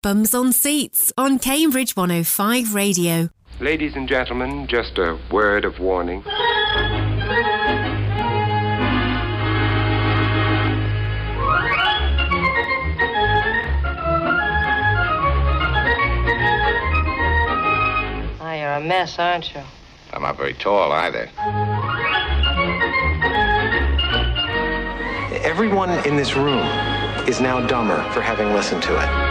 Bums on Seats on Cambridge 105 Radio. Ladies and gentlemen, just a word of warning. Oh, you're a mess, aren't you? I'm not very tall either. Everyone in this room is now dumber for having listened to it.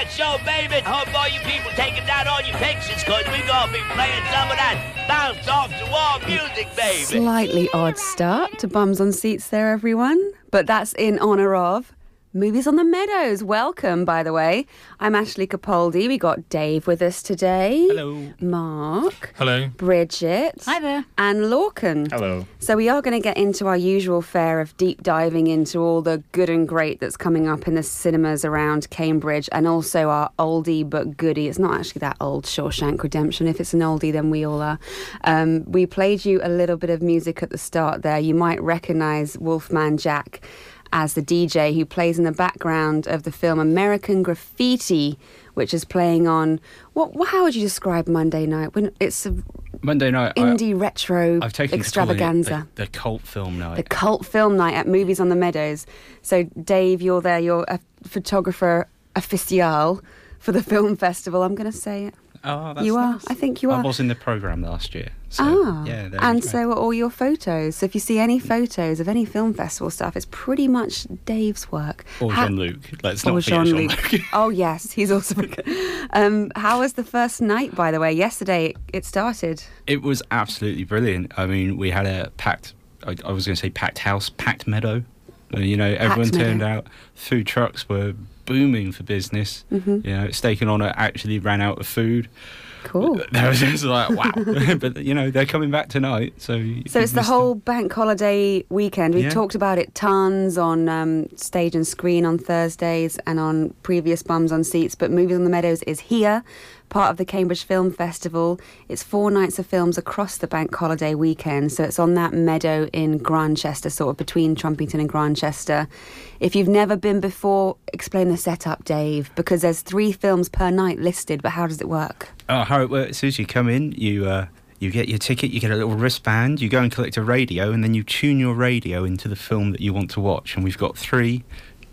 Jack Show, baby. Hope all you people taking that on your pictures, because we gonna be playing some of that bounce off the wall music, baby. Slightly odd start to Bums on Seats there, everyone. But that's in honour of Movies on the Meadows. Welcome, by the way. I'm Ashley Capaldi. We got Dave with us today. Hello. Mark. Hello. Bridget. Hi there. And Lorcan. Hello. So we are going to get into our usual fare of deep diving into all the good and great that's coming up in the cinemas around Cambridge and also our oldie but goodie. It's not actually that old Shawshank Redemption. If it's an oldie, then we all are. Um, we played you a little bit of music at the start there. You might recognise Wolfman Jack as the DJ who plays in the background of the film American Graffiti, which is playing on what? How would you describe Monday night? When it's a Monday night. I- indie retro I've taken extravaganza. The, the, the cult film night. The cult film night at Movies on the Meadows. So, Dave, you're there. You're a photographer official for the film festival. I'm going to say it. Oh, that's you are. nice. I think you are. I was in the program last year. So, ah, yeah. and so are all your photos. So if you see any photos of any film festival stuff, it's pretty much Dave's work. Or Ha- Jean Luc. Let's not or forget Jean Jean-Luc. Oh yes, he's also. um, how was the first night, by the way? Yesterday it started. it was absolutely brilliant. I mean, we had a packed, I, I was going to say packed house, packed meadow. You know, everyone meadow. turned out. Food trucks were booming for business. Mm-hmm. You know, Steak and Honour actually ran out of food. Cool. That was just like, wow. but, you know, they're coming back tonight. So, So it's the whole bank holiday weekend. We've Yeah. talked about it tons on um, stage and screen on Thursdays and on previous Bums on Seats. But Movies on the Meadows is here, part of the Cambridge Film Festival. It's four nights of films across the bank holiday weekend. So it's on that meadow in Grantchester, sort of between Trumpington and Grantchester. If you've never been before, explain the setup, Dave, because there's three films per night listed. But how does it work? Oh, how it works is you come in, you uh, you get your ticket, you get a little wristband, you go and collect a radio, and then you tune your radio into the film that you want to watch. And we've got three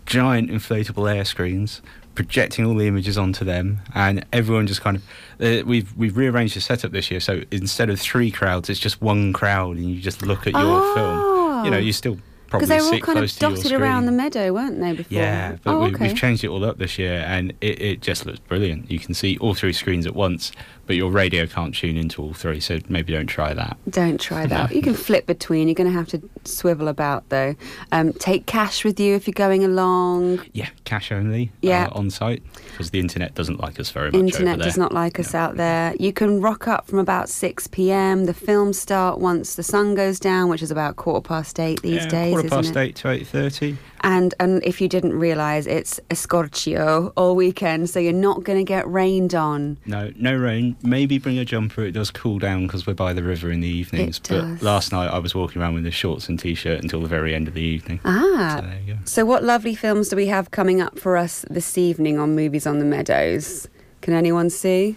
giant inflatable air screens projecting all the images onto them, and everyone just kind of uh, we've we've rearranged the setup this year, so instead of three crowds, it's just one crowd, and you just look at your film. You know, you still Because they were all kind of close to your dotted around the meadow, weren't they, before? Yeah, but oh, we, okay. we've changed it all up this year, and it, it just looks brilliant. You can see all three screens at once, but your radio can't tune into all three, so maybe don't try that. Don't try that. You can flip between. You're going to have to swivel about though. Um, take cash with you if you're going along. Yeah, cash only Yeah. uh, on site because the internet doesn't like us very much. Internet does not like us out there. You can rock up from about 6 p.m. The films start once the sun goes down, which is about quarter past eight these Yeah, days, quarter isn't past it? eight to eight thirty. And and if you didn't realise, it's escortio all weekend, so you're not going to get rained on. No, no rain. Maybe bring a jumper. It does cool down because we're by the river in the evenings. It but does. last night I was walking around with a shorts and t-shirt until the very end of the evening. Ah, So there you go. So, what lovely films do we have coming up for us this evening on Movies on the Meadows? Can anyone see?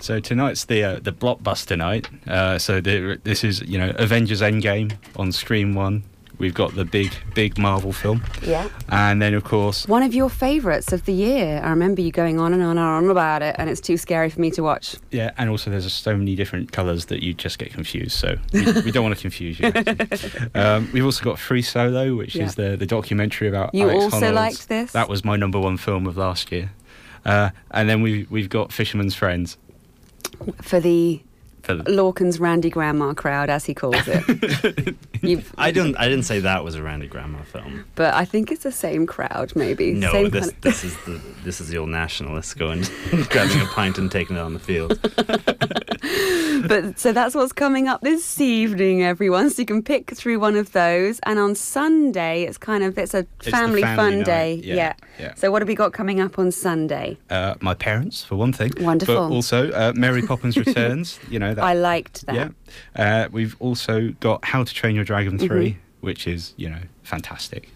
So tonight's the uh, the blockbuster night. Uh, so the, this is you know Avengers Endgame on Screen One. We've got the big big Marvel film, Yeah. and then of course One of your favourites of the year. I remember you going on and on and on about it, and it's too scary for me to watch. yeah, and also there's so many different colours that you just get confused. So we, we don't want to confuse you. um, we've also got Free Solo, which Yeah. is the the documentary about. You Alex also Honnold. liked this? That was my number one film of last year. Uh, and then we we've got Fisherman's Friends. For the For the, Lorcan's Randy Grandma crowd, as he calls it. You've, I didn't. I didn't say that was a Randy Grandma film. but I think it's the same crowd, maybe. No, same this kind of- this is the this is the old nationalists going grabbing a pint and taking it on the field. but so that's what's coming up this evening, everyone. So you can pick through one of those. And on Sunday, it's kind of it's a the family, family fun night, day. yeah, yeah. So what have we got coming up on Sunday? Uh, my parents, for one thing. Wonderful. But also, uh, Mary Poppins Returns. You know that. I liked that. Yeah. Uh, we've also got How to Train Your Dragon Mm-hmm. 3, which is, you know, fantastic.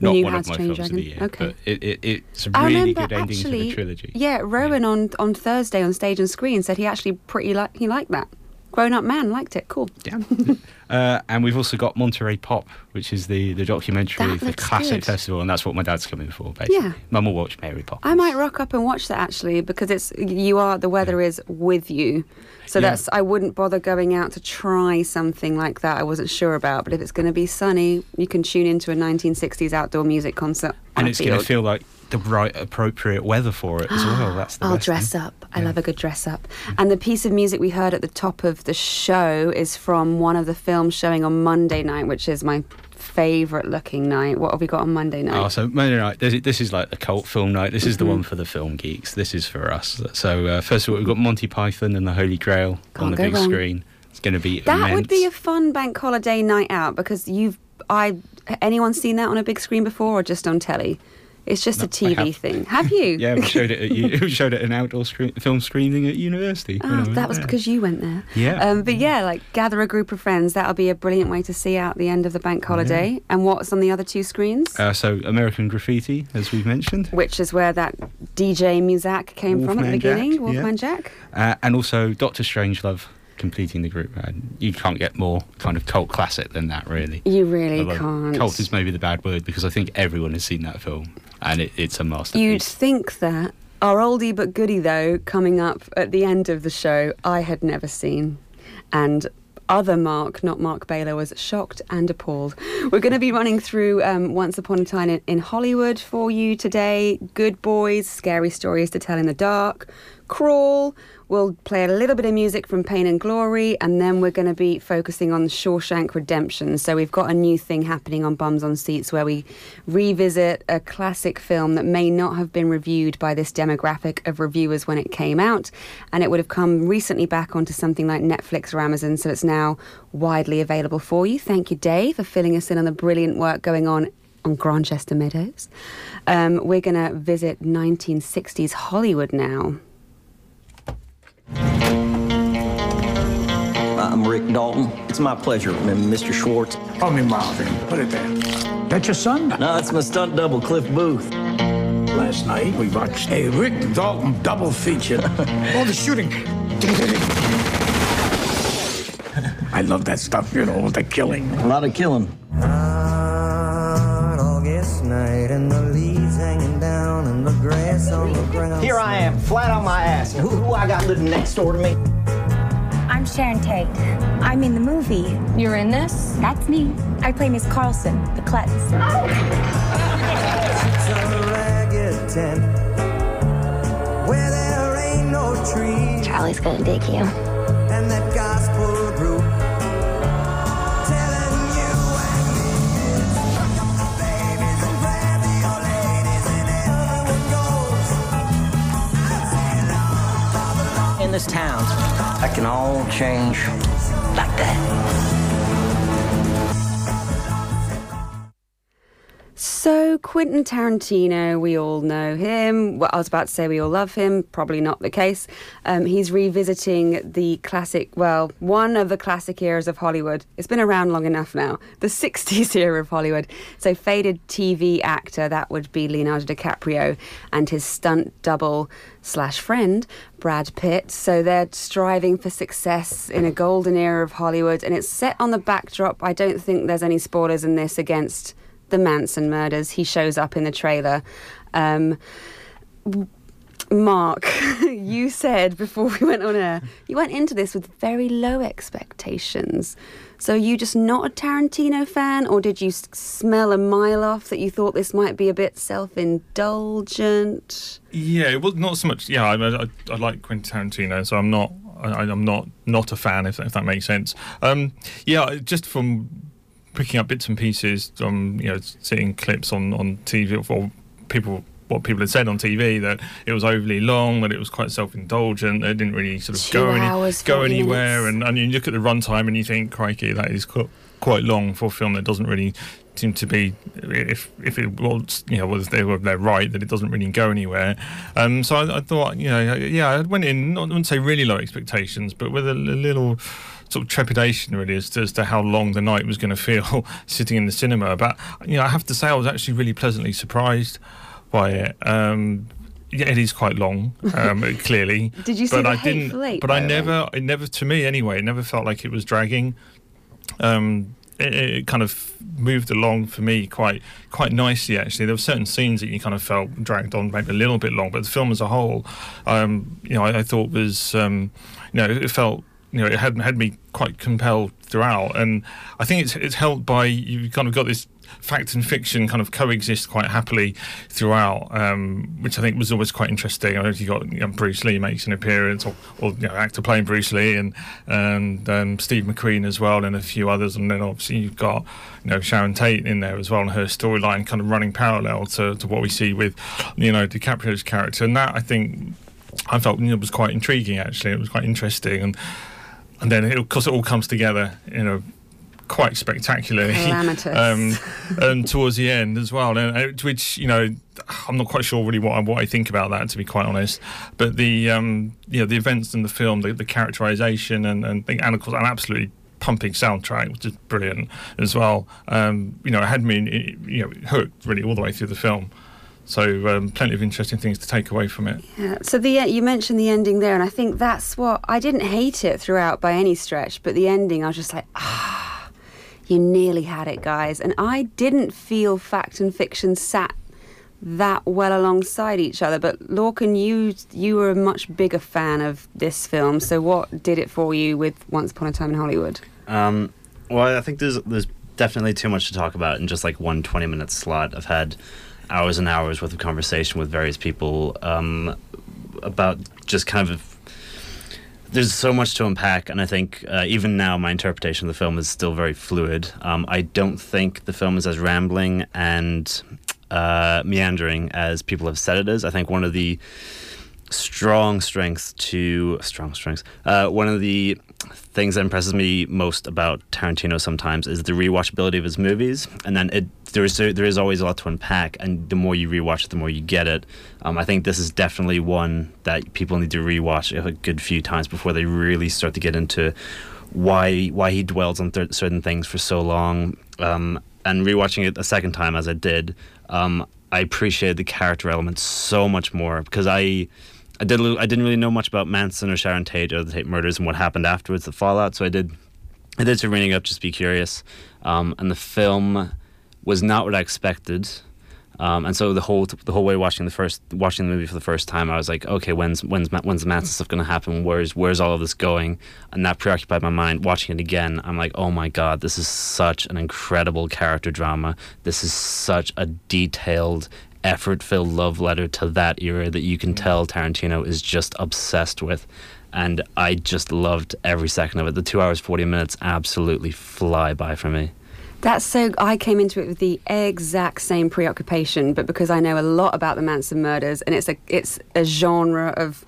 Not New one How of my films of the year, Okay. but it, it, it's a really remember good ending actually, to the trilogy. Yeah, Rowan on on Thursday on stage and screen said he actually pretty like he liked that. Grown up man liked it. Cool. Yeah. uh, and we've also got Monterey Pop, which is the, the documentary, the classic good. festival, and that's what my dad's coming for, basically. Yeah. Mum will watch Mary Poppins. I might rock up and watch that actually because it's you are the weather is with you. So Yeah. that's I wouldn't bother going out to try something like that. I wasn't sure about, but if it's going to be sunny, you can tune into a 1960s outdoor music concert. And it's going to feel like the right, appropriate weather for it as well. That's the I'll dress thing. up. I love a good dress up. And the piece of music we heard at the top of the show is from one of the films showing on Monday night, which is my favourite looking night. What have we got on Monday night? Oh, so Monday night. This, this is like the cult film night. This is Mm-hmm. the one for the film geeks. This is for us. So uh, first of all, we've got Monty Python and the Holy Grail Can't on the big wrong. screen. It's going to be that immense. would be a fun bank holiday night out because you've I anyone seen that on a big screen before or just on telly? It's just No, a TV thing. Have you? yeah, we showed it. At, we showed it an outdoor screen, film screening at university. was that was there. because you went there. Yeah. Um, but yeah, like gather a group of friends. That'll be a brilliant way to see out the end of the bank holiday. And what's on the other two screens? Uh, so American Graffiti, as we've mentioned, which is where that DJ Muzak came from at the Wolfman Jack, beginning, yeah. Jack. uh, and also Doctor Strangelove completing the group. And you can't get more kind of cult classic than that, really. You really Although can't. Cult is maybe the bad word because I think everyone has seen that film, and it, it's a masterpiece. You'd think that. Our oldie but goodie, though, coming up at the end of the show, I had never seen. And other Mark, not Mark Baylor, was shocked and appalled. We're going to be running through um, Once Upon a Time in, in Hollywood for you today. Good Boys, Scary Stories to Tell in the Dark, Crawl. We'll play a little bit of music from Pain and Glory, and then we're going to be focusing on Shawshank Redemption. So we've got a new thing happening on Bums on Seats where we revisit a classic film that may not have been reviewed by this demographic of reviewers when it came out, and it would have come recently back onto something like Netflix or Amazon, so it's now widely available for you. Thank you, Dave, for filling us in on the brilliant work going on on Grantchester Meadows. Um, we're going to visit 1960s Hollywood now. I'm Rick Dalton. It's my pleasure, Mr. Schwartz. Call me Marvin. Put it there. That your son? No, it's my stunt double, Cliff Booth. Last night we watched a Rick Dalton double feature. All the shooting. I love that stuff, you know, the killing. A lot of killing. Flat on my ass. And who, who I got living next door to me? I'm Sharon Tate. I'm in the movie. You're in this? That's me. I play Miss Carlson, the klutz. It's a ragged tent where there ain't no trees. Charlie's gonna dig you. This town, that can all change like that. So, Quentin Tarantino, we all know him. Well, I was about to say we all love him, probably not the case. Um, he's revisiting the classic, well, one of the classic eras of Hollywood. It's been around long enough now, the 60s era of Hollywood. So, faded TV actor, that would be Leonardo DiCaprio, and his stunt double slash friend, Brad Pitt. So, they're striving for success in a golden era of Hollywood, and it's set on the backdrop. I don't think there's any spoilers in this against the Manson murders. He shows up in the trailer. Um, Mark, you said before we went on air, you went into this with very low expectations. So, you just not a Tarantino fan, or did you smell a mile off that you thought this might be a bit self indulgent? Yeah, well, not so much. Yeah, I, I, I like Quentin Tarantino, so I'm not. I, I'm not not a fan, if, if that makes sense. Um, yeah, just from picking up bits and pieces, um, you know, seeing clips on on TV or people what people had said on TV that it was overly long, that it was quite self-indulgent, it didn't really sort of Two go any, hours, go 40 anywhere, minutes. and, and you look at the runtime and you think, crikey, that is qu- quite long for a film that doesn't really seem to be if if it was you know was they were they're right that it doesn't really go anywhere. Um so I, I thought you know yeah I went in not I wouldn't say really low expectations but with a, li- little sort of trepidation really as to, as to how long the night was going to feel sitting in the cinema but you know I have to say I was actually really pleasantly surprised by it um yeah, it is quite long, um, clearly. Did you see but The I Hateful didn't. Eight, but I way? never, it never, to me anyway, it never felt like it was dragging um, it, it kind of moved along for me quite quite nicely. Actually, there were certain scenes that you kind of felt dragged on maybe a little bit long, but the film as a whole, um, you know, I, I thought was, um, you know, it felt. You know, it had had me quite compelled throughout, and I think it's it's helped by you've kind of got this fact and fiction kind of coexist quite happily throughout, um, which I think was always quite interesting. I know you got you know, Bruce Lee makes an appearance, or, or you know, actor playing Bruce Lee, and and um, Steve McQueen as well, and a few others, and then obviously you've got you know Sharon Tate in there as well, and her storyline kind of running parallel to, to what we see with Leonardo DiCaprio's character, and that I think I felt you know, was quite intriguing. Actually, it was quite interesting, and and then it, of course it all comes together, you know quite spectacularly. Um, and towards the end as well, and uh, which you know, I'm not quite sure really what I, what I think about that to be quite honest. But the um, you know the events in the film, the, the characterization, and and, and of course an absolutely pumping soundtrack, which is brilliant as well. Um, you know, it had me you know hooked really all the way through the film. So um, plenty of interesting things to take away from it. Yeah. So the you mentioned the ending there, and I think that's what I didn't hate it throughout by any stretch, but the ending I was just like, ah, you nearly had it, guys. And I didn't feel fact and fiction sat that well alongside each other. But Lorcan, you you were a much bigger fan of this film. So what did it for you with Once Upon a Time in Hollywood? Um, well, I think there's there's definitely too much to talk about in just like one 20 minute slot. I've had hours and hours worth of conversation with various people um, about just kind of. There's so much to unpack, and I think uh, even now my interpretation of the film is still very fluid. Um, I don't think the film is as rambling and uh, meandering as people have said it is. I think one of the strong strengths to strong strengths. Uh, one of the things that impresses me most about Tarantino sometimes is the rewatchability of his movies, and then it there is there is always a lot to unpack, and the more you rewatch it, the more you get it. Um, I think this is definitely one that people need to rewatch a good few times before they really start to get into why why he dwells on th- certain things for so long. Um, and rewatching it a second time as I did, um, I appreciated the character element so much more because I. I did. I didn't really know much about Manson or Sharon Tate or the Tate murders and what happened afterwards, the fallout. So I did. I did some reading up just to be curious, um, and the film was not what I expected. Um, and so the whole the whole way watching the first watching the movie for the first time, I was like, okay, when's when's when's the Manson stuff going to happen? Where's where's all of this going? And that preoccupied my mind. Watching it again, I'm like, oh my god, this is such an incredible character drama. This is such a detailed, effort-filled love letter to that era that you can mm. tell Tarantino is just obsessed with. And I just loved every second of it. The two hours forty minutes absolutely fly by for me. That's so. I came into it with the exact same preoccupation, but because I know a lot about the Manson murders, and it's a it's a genre of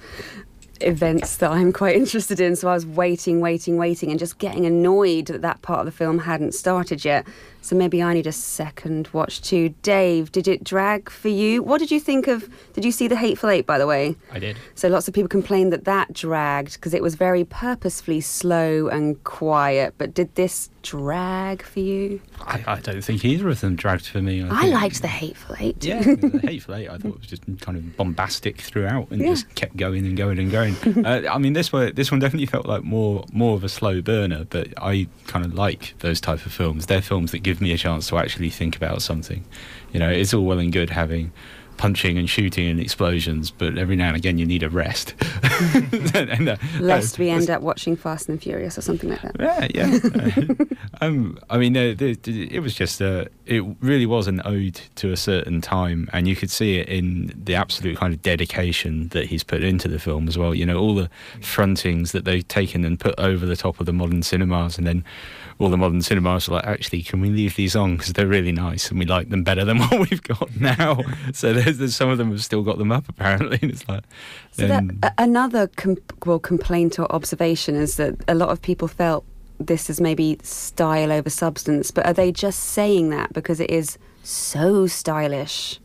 events that I'm quite interested in. So I was waiting, waiting, waiting, and just getting annoyed that that part of the film hadn't started yet. So maybe I need a second watch too. Dave, did it drag for you? What did you think of? Did you see the Hateful Eight, by the way? I did. So lots of people complained that that dragged because it was very purposefully slow and quiet. But did this drag for you? I, I don't think either of them dragged for me. I think- liked the Hateful Eight. Yeah, the Hateful Eight I thought it was just kind of bombastic throughout and Yeah. just kept going and going and going. uh, I mean, this one, this one definitely felt like more more of a slow burner, but I kind of like those type of films. They're films that give me a chance to actually think about something. You know, it's all well and good having punching and shooting and explosions, but every now and again you need a rest. And, uh, Lest we end up watching Fast and Furious or something like that. yeah, yeah. um, I mean, uh, the, the, it was just uh, it really was an ode to a certain time, and you could see it in the absolute kind of dedication that he's put into the film as well. You know, all the frontings that they've taken and put over the top of the modern cinemas, and then all the modern cinemas are like, actually, can we leave these on because they're really nice and we like them better than what we've got now. so there's, there's some of them have still got them up apparently. And it's like, So that, um, another com- well complaint or observation is that a lot of people felt this is maybe style over substance, but are they just saying that because it is so stylish?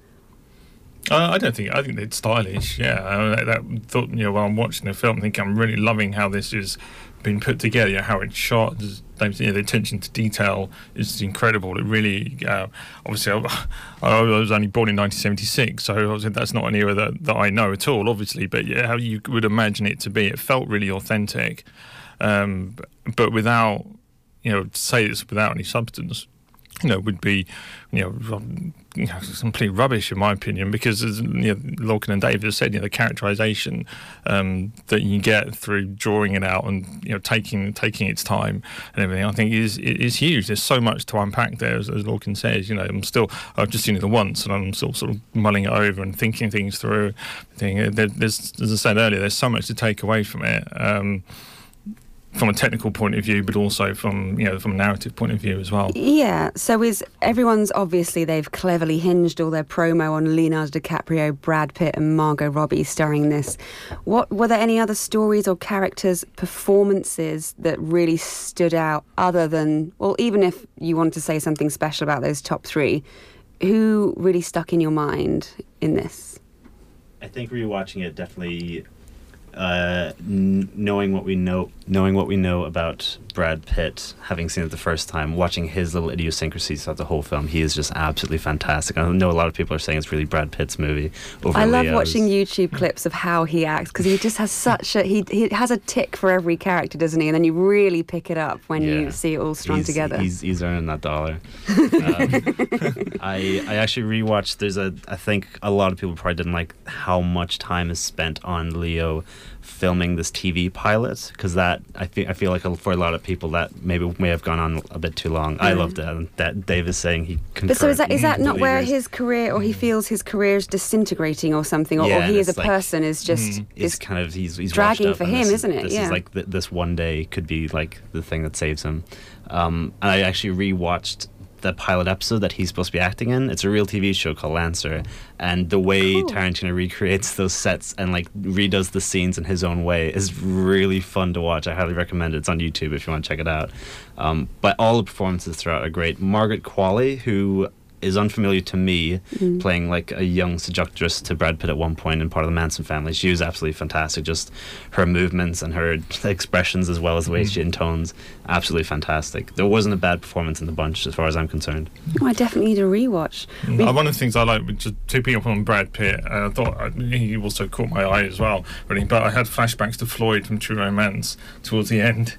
Uh, I don't think. I think it's stylish. Yeah, uh, that, that thought. You know, while I'm watching the film, I think I'm really loving how this is been put together. You know, how it's shot. You know, the attention to detail is incredible. It really, uh, obviously, I, I was only born in 1976, so that's not an era that, that I know at all. Obviously, but yeah, how you would imagine it to be. It felt really authentic, um, but without, you know, to say it's without any substance you know, would be, you know, you know, complete rubbish in my opinion. Because as you know, Lorcan and David have said, you know, the characterization um, that you get through drawing it out and you know taking taking its time and everything, I think is is huge. There's so much to unpack there, as, as Lorcan says. You know, I'm still I've just seen it once, and I'm still sort of mulling it over and thinking things through. Thing there's, as I said earlier, there's so much to take away from it. Um, from a technical point of view, but also from you know from a narrative point of view as well. Yeah, so is everyone's obviously they've cleverly hinged all their promo on Leonardo DiCaprio, Brad Pitt, and Margot Robbie starring this. What were there any other stories or characters, performances that really stood out other than well, even if you want to say something special about those top three, who really stuck in your mind in this? I think rewatching it definitely, uh, n- knowing what we know, knowing what we know about Brad Pitt, having seen it the first time, watching his little idiosyncrasies throughout the whole film, he is just absolutely fantastic. I know a lot of people are saying it's really Brad Pitt's movie. Over I love Leo's. watching YouTube clips of how he acts because he just has such a he he has a tick for every character, doesn't he? And then you really pick it up when you see it all strung he's, together. He's, he's earning that dollar. um, I I actually rewatched. There's a I think a lot of people probably didn't like how much time is spent on Leo filming this TV pilot because that I feel I feel like for a lot of people that maybe may have gone on a bit too long. I mm. Yeah. loved it. And that Dave is saying he. but so is that is that not where his career or he mm. feels his career is disintegrating or something, or, Yeah, or he as a like- person is just mm. It's is kind of he's he's dragging for him, this, isn't it? This Yeah. is like th- this one day could be like the thing that saves him. Um, and I actually rewatched the pilot episode that he's supposed to be acting in. It's a real TV show called Lancer, and the way Tarantino recreates those sets and like redoes the scenes in his own way is really fun to watch. I highly recommend it. It's on YouTube if you want to check it out. Um, but all the performances throughout are great. Margaret Qualley, who is unfamiliar to me, Mm. playing like a young seductress to Brad Pitt at one point in part of the Manson family. She was absolutely fantastic. Just her movements and her expressions, as well as the way she intones, absolutely fantastic. There wasn't a bad performance in the bunch, as far as I'm concerned. Oh, I definitely need a rewatch. We- Uh, one of the things I like, which is to pick up on Brad Pitt, uh, I thought uh, he also caught my eye as well. Really, but I had flashbacks to Floyd from True Romance towards the end.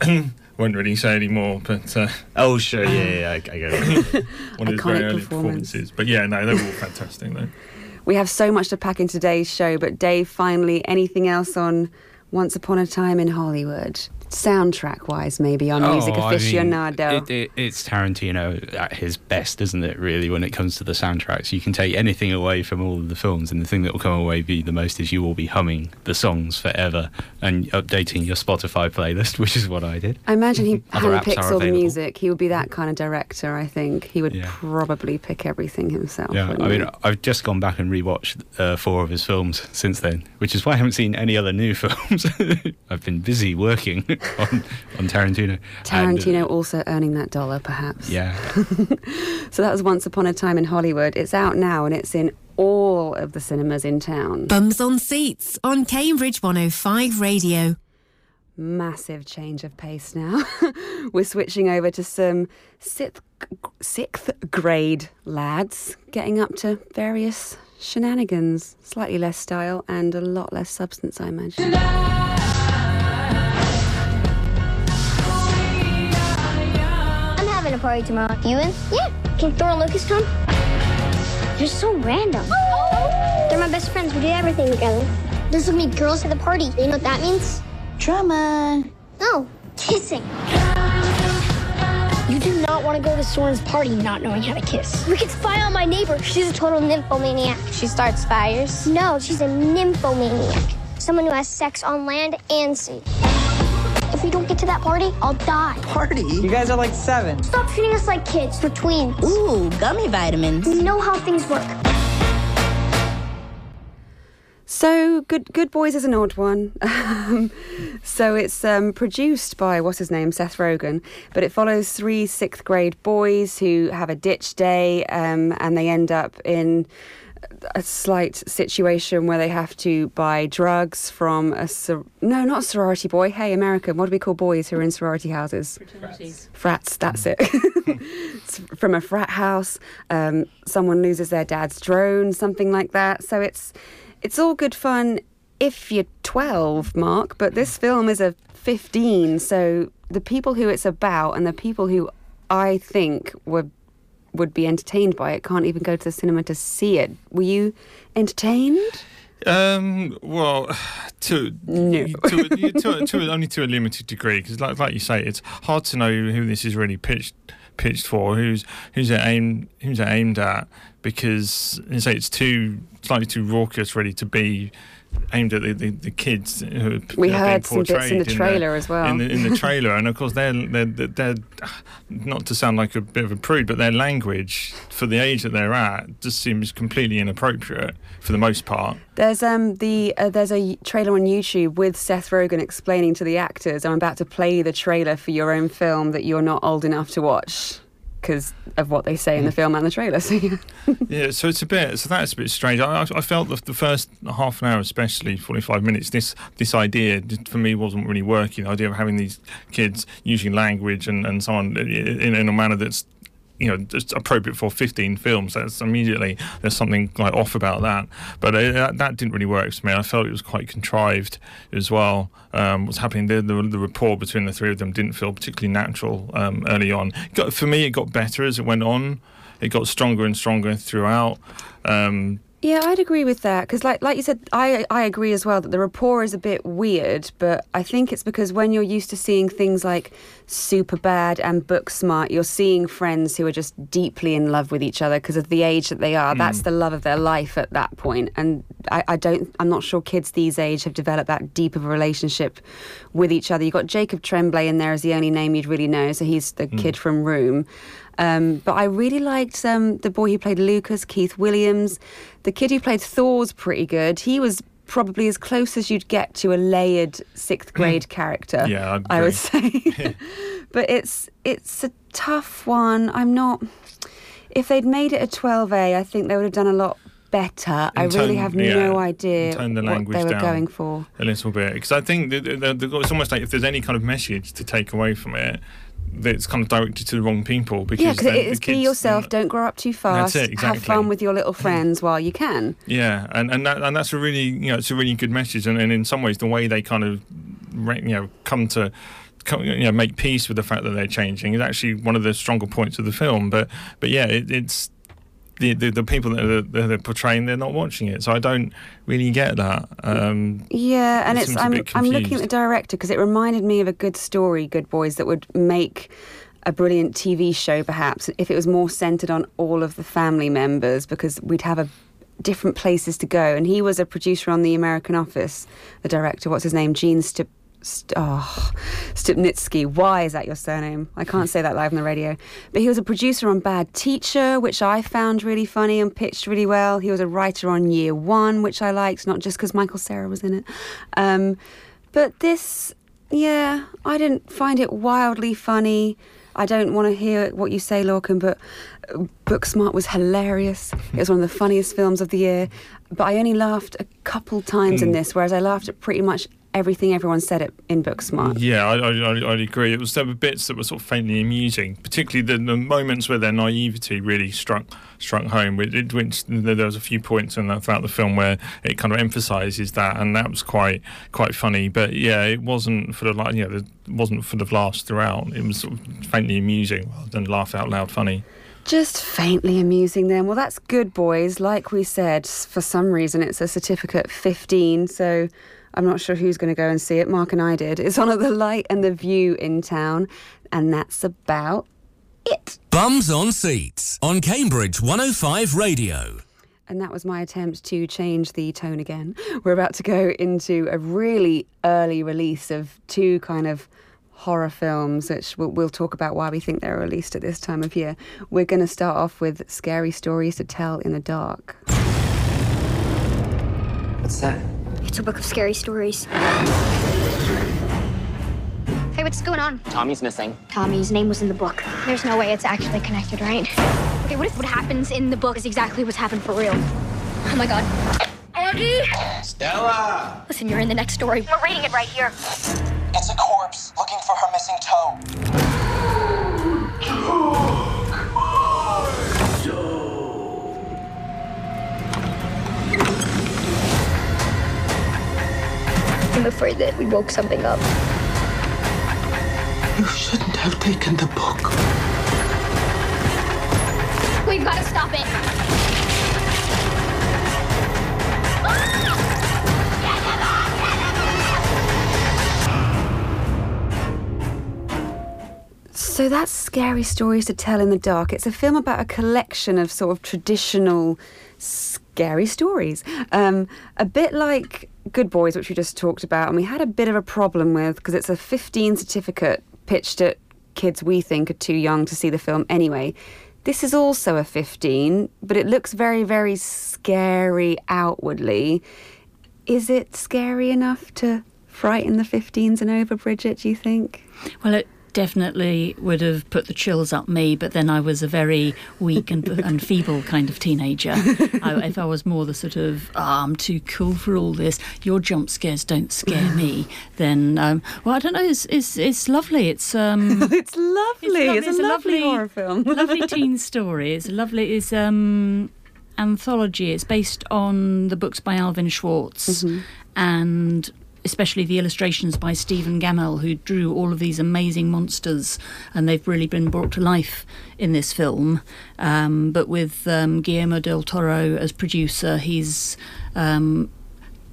Won't really say any more, but uh, oh sure, yeah, yeah, yeah, I, I get it. one of his very early performances. But yeah, no, they were all fantastic though. We have so much to pack in today's show, but Dave, finally, anything else on Once Upon a Time in Hollywood? Soundtrack wise, maybe on Music Oh, I mean, Aficionado. it, it, it's Tarantino at his best, isn't it? Really, when it comes to the soundtracks, you can take anything away from all of the films, and the thing that will come away be the most is you will be humming the songs forever and updating your Spotify playlist, which is what I did. I imagine he handpicks all the music. He would be that kind of director, I think. He would Yeah. probably pick everything himself. Yeah, I mean, he? I've just gone back and rewatched uh, four of his films since then, which is why I haven't seen any other new films. I've been busy working on, on Tarantino. And, uh, Tarantino also earning that dollar, perhaps. yeah, So that was Once Upon a Time in Hollywood. It's out now and it's in all of the cinemas in town. Bums on Seats on Cambridge 105 Radio. Massive change of pace now. We're switching over to some sixth, sixth grade lads getting up to various shenanigans. Slightly less style and a lot less substance, I imagine. I'm party tomorrow. You in? Yeah. Can Thor and Lucas come? They're so random. They're my best friends. We do everything together. This will meet girls at the party. You know what that means? Drama. No, kissing. You do not want to go to Soren's party not knowing how to kiss. We could spy on my neighbor. She's a total nymphomaniac. She starts fires? No, she's a nymphomaniac. Someone who has sex on land and sea. If we don't get to that party, I'll die. Party? You guys are like seven. Stop treating us like kids. We're twins. Ooh, gummy vitamins. We know how things work. So good, Good Boys is an odd one. Um, so it's um, produced by what's his name, Seth Rogen, but it follows three sixth grade boys who have a ditch day, um, and they end up in a slight situation where they have to buy drugs from a sor- no, not a sorority boy. Hey, American, what do we call boys who are in sorority houses? Frats, that's it. From a frat house. Um, someone loses their dad's drone, something like that. So it's it's all good fun if you're 12, Mark. But this film is a 15, so the people who it's about and the people who I think would would be entertained by it can't even go to the cinema to see it. Were you entertained? Um, well, to, No. to, a- to, to only to a limited degree, because like, like you say, it's hard to know who this is really pitched pitched for, who's who's it aimed who's it aimed at, because you say it's too slightly too raucous, really, to be aimed at the, the, the kids who are We being heard some bits in the trailer as well. In the, in the trailer, and of course they're, they're they're not to sound like a bit of a prude, but their language for the age that they're at just seems completely inappropriate for the most part. There's um the uh, there's a trailer on YouTube with Seth Rogen explaining to the actors, "I'm about to play the trailer for your own film that you're not old enough to watch." Because of what they say in the mm. film and the trailer. So, yeah. Yeah, so it's a bit. So that's a bit strange. I, I I felt the, the first half an hour, especially forty-five minutes, this this idea for me wasn't really working. The idea of having these kids using language and, and so on in, in a manner that's you know just appropriate for 15 films that's immediately there's something like off about that. But uh, that, that didn't really work for me i felt it was quite contrived as well um, what's happening. There the, the rapport between the three of them didn't feel particularly natural um, early on. Got, for me it got better as it went on. It got stronger and stronger throughout um, Yeah, I'd agree with that because, like, like you said, I I agree as well that the rapport is a bit weird. But I think it's because when you're used to seeing things like Superbad and Booksmart, you're seeing friends who are just deeply in love with each other because of the age that they are. That's Mm. the love of their life at that point. And I, I don't, I'm not sure kids these age have developed that deep of a relationship with each other. You've got Jacob Tremblay in there as the only name you'd really know, so he's the Mm. kid from Room. Um, but I really liked um, the boy who played Lucas, Keith Williams. The kid who played Thor's pretty good. He was probably as close as you'd get to a layered sixth grade character. Yeah, I'd I would say. but it's it's a tough one. I'm not. If they'd made it a 12A, I think they would have done a lot better. I And really have yeah, no idea tone the what they were going for. a little bit because I think that, that, that it's almost like if there's any kind of message to take away from it, that it's kind of directed to the wrong people because Yeah, because the- it be yourself. Don't grow up too fast. it, Have exactly. fun with your little friends while you can. Yeah, and and that, and that's a really you know it's a really good message, and, and in some ways the way they kind of you know come to. Come, you know, make peace with the fact that they're changing is actually one of the stronger points of the film. But but yeah, it, it's the, the the people that are, that they're portraying they're not watching it, so I don't really get that. Um, Yeah, and It it's I'm I'm looking at the director because it reminded me of a good story, Good Boys, that would make a brilliant TV show perhaps if it was more centered on all of the family members because we'd have a different places to go. And he was a producer on The American Office, the director. What's his name? Gene Stip. St- oh, Stupnitsky. Why is that your surname? I can't say that live on the radio. But he was a producer on Bad Teacher, which I found really funny and pitched really well. He was a writer on Year One, which I liked, not just because Michael Cera was in it. Um, but this, yeah, I didn't find it wildly funny. I don't want to hear what you say, Lorcan, but uh, Booksmart was hilarious. It was one of the funniest films of the year. But I only laughed a couple times in Mm. this, whereas I laughed at pretty much everything everyone said it in Booksmart. Yeah, I, I, I, I'd agree. It was there were bits that were sort of faintly amusing, particularly the, the moments where their naivety really struck struck home. Which, it, which there was a few points in that, throughout the film where it kind of emphasises that, and that was quite quite funny. But yeah, it wasn't for the you know, it wasn't for the laughs throughout. It was sort of faintly amusing rather than laugh out loud funny. Just faintly amusing then. Well, that's good, boys. Like we said, for some reason it's a certificate 15, so I'm not sure who's going to go and see it. Mark and I did. It's on at the Light and the Vue in town, and that's about it. Bums on Seats on Cambridge 105 Radio. And that was my attempt to change the tone again. We're about to go into a really early release of two kind of horror films, which we'll, we'll talk about why we think they're released at this time of year. We're going to start off with Scary Stories to Tell in the Dark. What's that? It's a book of scary stories. Hey, what's going on? Tommy's missing. Tommy's name was in the book. There's no way it's actually connected, right? Okay, what if what happens in the book is exactly what's happened for real? Oh my god. Augie! Stella! Listen, you're in the next story. We're reading it right here. It's a corpse looking for her missing toe. I'm afraid that we woke something up. You shouldn't have taken the book. We've got to stop it. So that's Scary Stories to Tell in the Dark. It's a film about a collection of sort of traditional scary stories. Um, a bit like Good Boys, which we just talked about, and we had a bit of a problem with because it's a 15 certificate pitched at kids we think are too young to see the film anyway. This is also a 15, but it looks very, very scary outwardly. Is it scary enough to frighten the 15s and over, Bridget, do you think? Well, it definitely would have put the chills up me, but then I was a very weak and, and feeble kind of teenager. I, if I was more the sort of, oh, I'm too cool for all this, your jump scares don't scare me, then, um, well, I don't know, it's, it's, it's lovely. It's, um, it's lovely. It's, It's a a lovely, lovely- horror film. lovely teen story. It's a lovely. It's um anthology. It's based on the books by Alvin Schwartz and especially the illustrations by Stephen Gammell, who drew all of these amazing monsters, and they've really been brought to life in this film. Um, but with um, Guillermo del Toro as producer, he's um,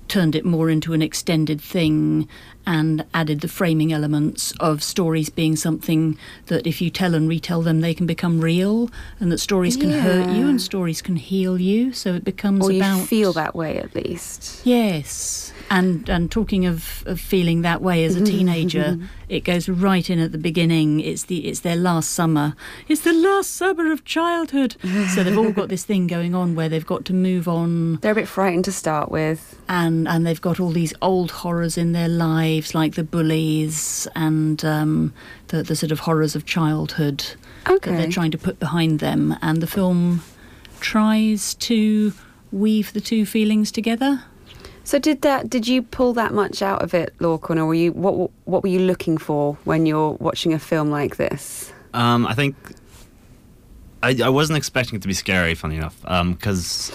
turned it more into an extended thing and added the framing elements of stories being something that if you tell and retell them they can become real and that stories can hurt you and stories can heal you so it becomes Or you feel that way at least. yes and and talking of, of feeling that way as a teenager it goes right in at the beginning. It's the it's their last summer. It's the last summer of childhood. So they've all got this thing going on where they've got to move on. They're a bit frightened to start with. and and they've got all these old horrors in their lives like the bullies and um, the the sort of horrors of childhood that they're trying to put behind them. And the film tries to weave the two feelings together So did that? Did you pull that much out of it, Lorcan, or were you what? What were you looking for when you're watching a film like this? Um, I think I, I wasn't expecting it to be scary. Funny enough, because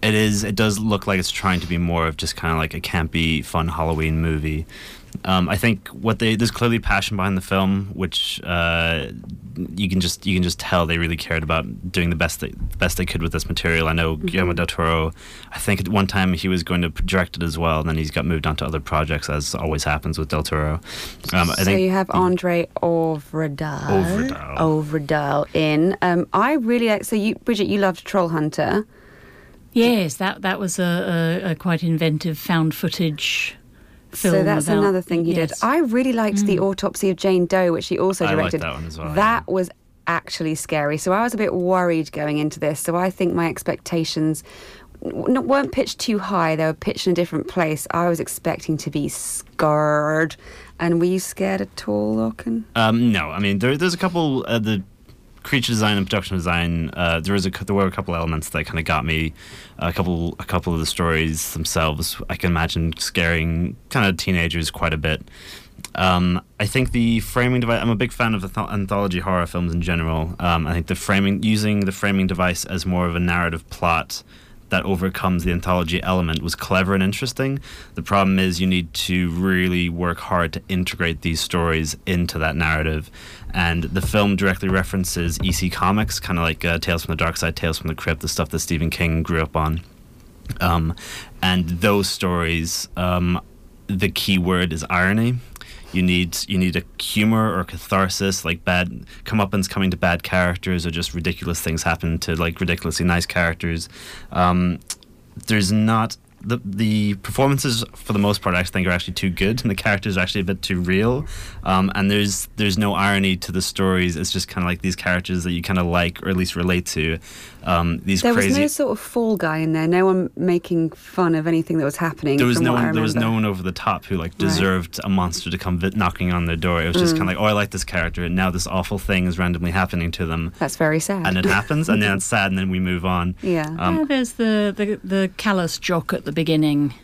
it is. It does look like it's trying to be more of just kind of like a campy, fun Halloween movie. Um, I think what they there's clearly passion behind the film, which uh, you can just you can just tell they really cared about doing the best they, the best they could with this material. I know Guillermo del Toro. I think at one time he was going to direct it as well, and then he's got moved on to other projects, as always happens with del Toro. Um, I so think you have Andre Ovredal. Ovredal. Ovredal in. Um, I really like. So you, Bridget, you loved Troll Hunter. yes that that was a, a, a quite inventive found footage film so that's about- another thing he yes. did. I really liked the Autopsy of Jane Doe, which he also I liked directed. that one as well, That was actually scary. So I was a bit worried going into this. So I think my expectations weren't pitched too high. They were pitched in a different place. I was expecting to be scared. And were you scared at all, Lorcan? Um, no, I mean there, there's a couple uh, the creature design and production design. Uh, there was a there were a couple elements that kind of got me. A couple a couple of the stories themselves, I can imagine scaring kind of teenagers quite a bit. Um, I think the framing device. I'm a big fan of anth- anthology horror films in general. Um, I think the framing using the framing device as more of a narrative plot that overcomes the anthology element was clever and interesting. The problem is you need to really work hard to integrate these stories into that narrative. And the film directly references EC Comics, kind of like uh, Tales from the Darkside, Tales from the Crypt, the stuff that Stephen King grew up on. Um, and those stories um, the key word is irony. You need you need a humor or catharsis, like bad comeuppance coming to bad characters, or just ridiculous things happen to like ridiculously nice characters. Um, there's not the the performances for the most part I think are actually too good and the characters are actually a bit too real. Um, and there's there's no irony to the stories. It's just kind of like these characters that you kind of like or at least relate to um, these there crazy was no sort of fall guy in there. No one making fun of anything that was happening. there was from no what one there was no one over the top who like deserved a monster to come vi- knocking on their door it was just Mm. kind of like oh I like this character and now this awful thing is randomly happening to them That's very sad. and it happens and then it's sad and then we move on Yeah. um, Yeah, there's the, the the callous jock at the beginning.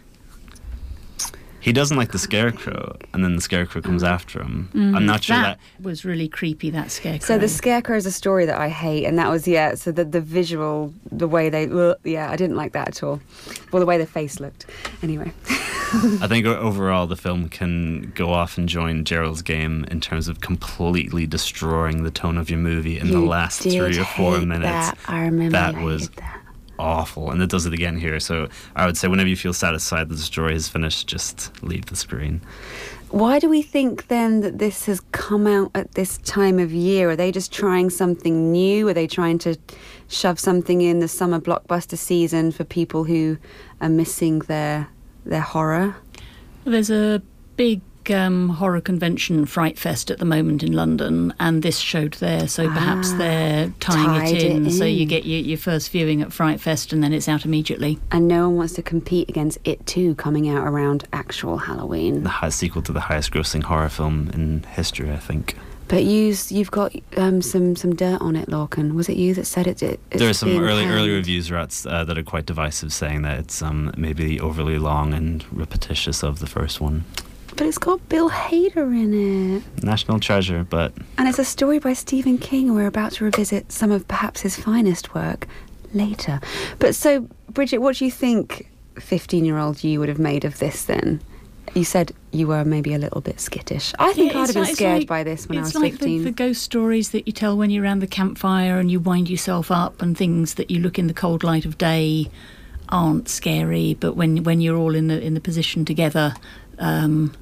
He doesn't like the scarecrow and then the scarecrow comes after him Mm. I'm not sure that was really creepy. That scarecrow. So the scarecrow is a story that I hate, and that was yeah. So the the visual, the way they, ugh, yeah, I didn't like that at all. Well, the way the face looked. Anyway, I think overall the film can go off and join Gerald's game in terms of completely destroying the tone of your movie in the last three or four minutes. that. I remember that you was awful, and it does it again here. So I would say whenever you feel satisfied that the story is finished, just leave the screen. why do we think then that this has come out at this time of year? Are they just trying something new? Are they trying to shove something in the summer blockbuster season for people who are missing their their horror? There's a big um, horror convention, Fright Fest, at the moment in London, and this showed there. So perhaps Ah, they're tying tied it it in, so you get your, your first viewing at Fright Fest, and then it's out immediately. And no one wants to compete against it too, coming out around actual Halloween. The high sequel to the highest grossing horror film in history, I think. But you, you've got um, some some dirt on it, Lorcan. Was it you that said it? it there are some early early reviews rats, uh, that are quite divisive, saying that it's um, maybe overly long and repetitious of the first one. But it's got Bill Hader in it. National treasure, but And it's a story by Stephen King, and we're about to revisit some of perhaps his finest work later. But so, Bridget, what do you think 15 year old you would have made of this then? You said you were maybe a little bit skittish. I think Yeah, I'd have been like- it's scared like- by this when I was like 15. The, the ghost stories that you tell when you're around the campfire and you wind yourself up, and things that you look in the cold light of day aren't scary, but when when you're all in the in the position together, um,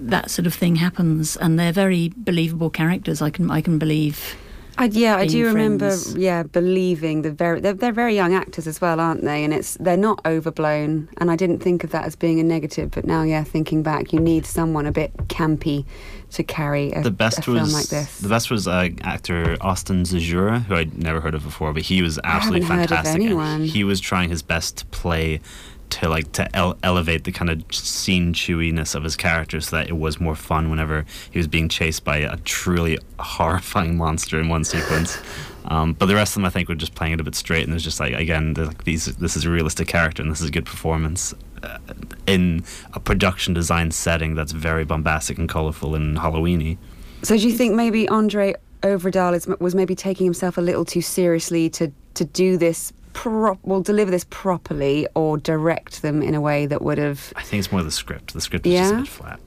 that sort of thing happens, and they're very believable characters. I can I can believe. I, yeah, I being do remember. Yeah, believing the very they're, they're very young actors as well, aren't they? And it's they're not overblown. And I didn't think of that as being a negative, but now, yeah, thinking back, you need someone a bit campy to carry a, the best a film was like this. the best was uh, actor Austin Zajur, who I'd never heard of before, but he was absolutely haven't heard of fantastic. anyone. He was trying his best to play to like to ele- elevate the kind of scene chewiness of his character, so that it was more fun whenever he was being chased by a truly horrifying monster in one sequence. Um, but the rest of them, I think, were just playing it a bit straight, and there's just like again, like these. This is a realistic character, and this is a good performance uh, in a production design setting that's very bombastic and colorful and Halloweeny. So do you think maybe Andre Øvredal is, was maybe taking himself a little too seriously to to do this? Prop, well, deliver this properly or direct them in a way that would have. I think it's more the script. The script is just a bit flat.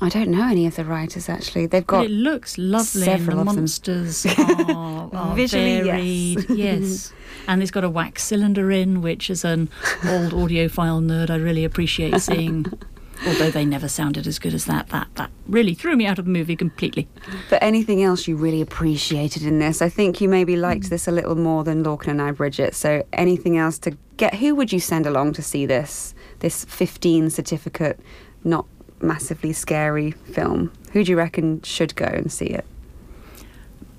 I don't know any of the writers actually. They've But got. it looks lovely, and several the of them. monsters are, are Visually, varied. yes. yes. And it's got a wax cylinder in, which, as an old audiophile nerd, I really appreciate seeing. Although they never sounded as good as that, that that really threw me out of the movie completely. But anything else you really appreciated in this? I think you maybe liked this a little more than Lorcan and I, Bridget. So anything else to get? Who would you send along to see this? This 15 certificate, not massively scary film. Who do you reckon should go and see it?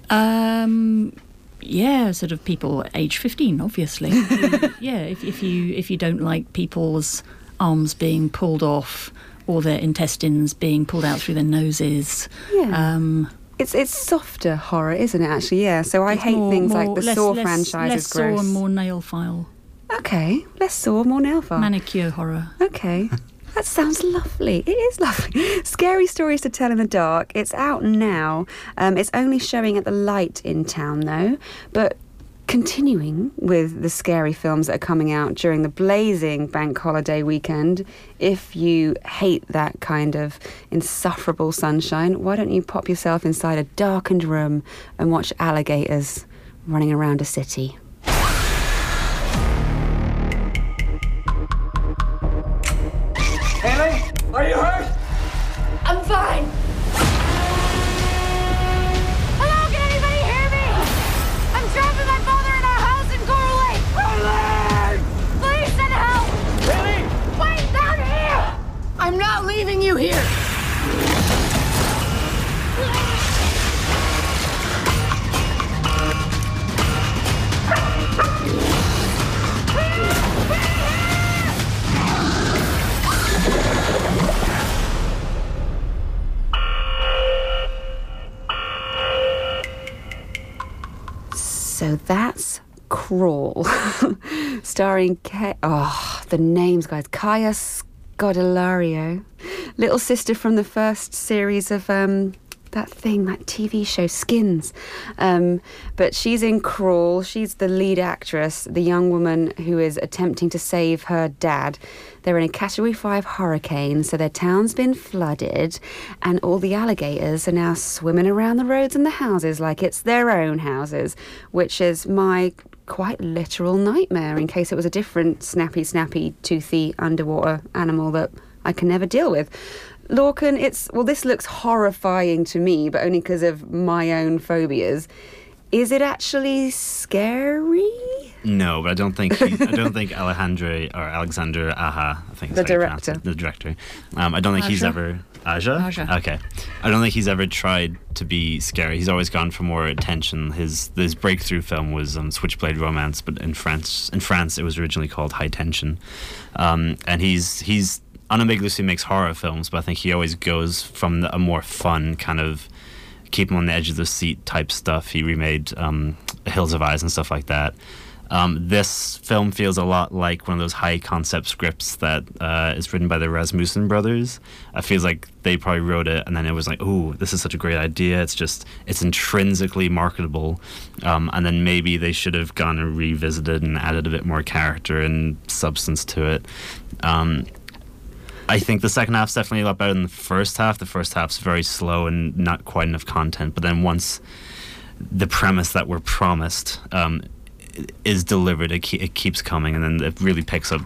Um, yeah, sort of people age fifteen, obviously. yeah, if, if you if you don't like people's arms being pulled off or their intestines being pulled out through their noses. Yeah. Um, It's it's softer horror, isn't it? Actually, yeah. So I hate more- things more- like the less- Saw less- franchise less is gross. Saw and more nail file. Okay, less Saw, more nail file. Manicure horror. Okay. That sounds lovely. It is lovely. Scary Stories to Tell in the Dark. It's out now. Um, it's only showing at the light in town, though. But continuing with the scary films that are coming out during the blazing bank holiday weekend, if you hate that kind of insufferable sunshine, why don't you pop yourself inside a darkened room and watch alligators running around a city? Haley? Are you hurt? I'm fine. Leaving you here. So that's Crawl, starring Ka- oh the names, guys. Kaya Scodelario, little sister from the first series of um, that thing, that TV show Skins. Um, but she's in Crawl. She's the lead actress, the young woman who is attempting to save her dad. They're in a Category Five hurricane, so their town's been flooded, and all the alligators are now swimming around the roads and the houses like it's their own houses, which is my quite literal nightmare in case it was a different snappy, snappy, toothy underwater animal that I can never deal with. Lorcan, it's well, this looks horrifying to me, but only because of my own phobias. Is it actually scary? No, but I don't think he, I don't think Alejandro or Alexander Aha, I think The how you pronounce director. the director. Um, I don't think he's ever Aja. Aja. Okay, I don't think he's ever tried to be scary. He's always gone for more attention. His his breakthrough film was um, Switchblade Romance, but in France, in France, it was originally called High Tension. Um, and he's he's unambiguously makes horror films, but I think he always goes from the, a more fun kind of keep him on the edge of the seat type stuff. He remade um, Hills Have Eyes and stuff like that. Um, this film feels a lot like one of those high concept scripts that uh, is written by the Rasmussen brothers. It feels like they probably wrote it and then it was like, oh, this is such a great idea. It's just, it's intrinsically marketable. Um, and then maybe they should have gone and revisited and added a bit more character and substance to it. Um, I think the second half's definitely a lot better than the first half. The first half's very slow and not quite enough content. But then once the premise that we're promised um, is delivered, it, ke- it keeps coming, and then it really picks up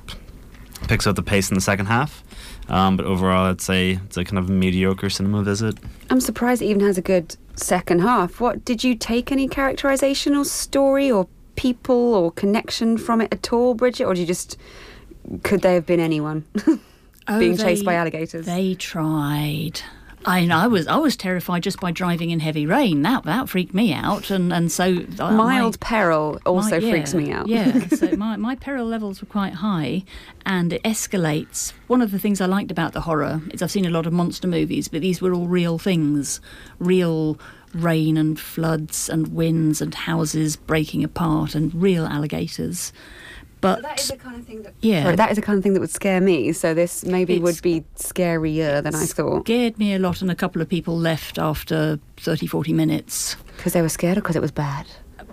picks up the pace in the second half. Um, but overall, I'd say it's a kind of mediocre cinema visit. I'm surprised it even has a good second half. What did you take any characterization or story or people or connection from it at all, Bridget, or did you just could they have been anyone Oh, being chased by alligators? They tried. I I was I was terrified just by driving in heavy rain. That that freaked me out, and and so uh, Mild my- peril also my- freaks me out. yeah, so my, my peril levels were quite high, and it escalates. One of the things I liked about the horror is I've seen a lot of monster movies, but these were all real things, real rain and floods and winds and houses breaking apart and real alligators. But that is the kind of thing that yeah, Sorry, that is the kind of thing that would scare me. So this maybe It's- would be scarier than I thought. scared me a lot, and a couple of people left after 30, 40 minutes. Because they were scared or because it was bad?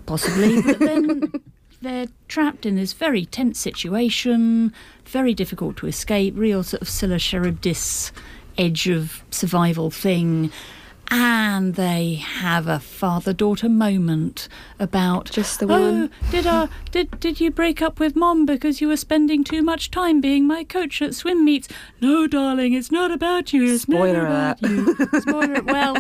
Possibly. but then they're trapped in this very tense situation, very difficult to escape, real sort of Scylla Charybdis edge of survival thing. And they have a father-daughter moment about just the oh, one. did I did did you break up with mom because you were spending too much time being my coach at swim meets? No, darling, it's not about you. It's Spoiler about you. Spoiler. Well,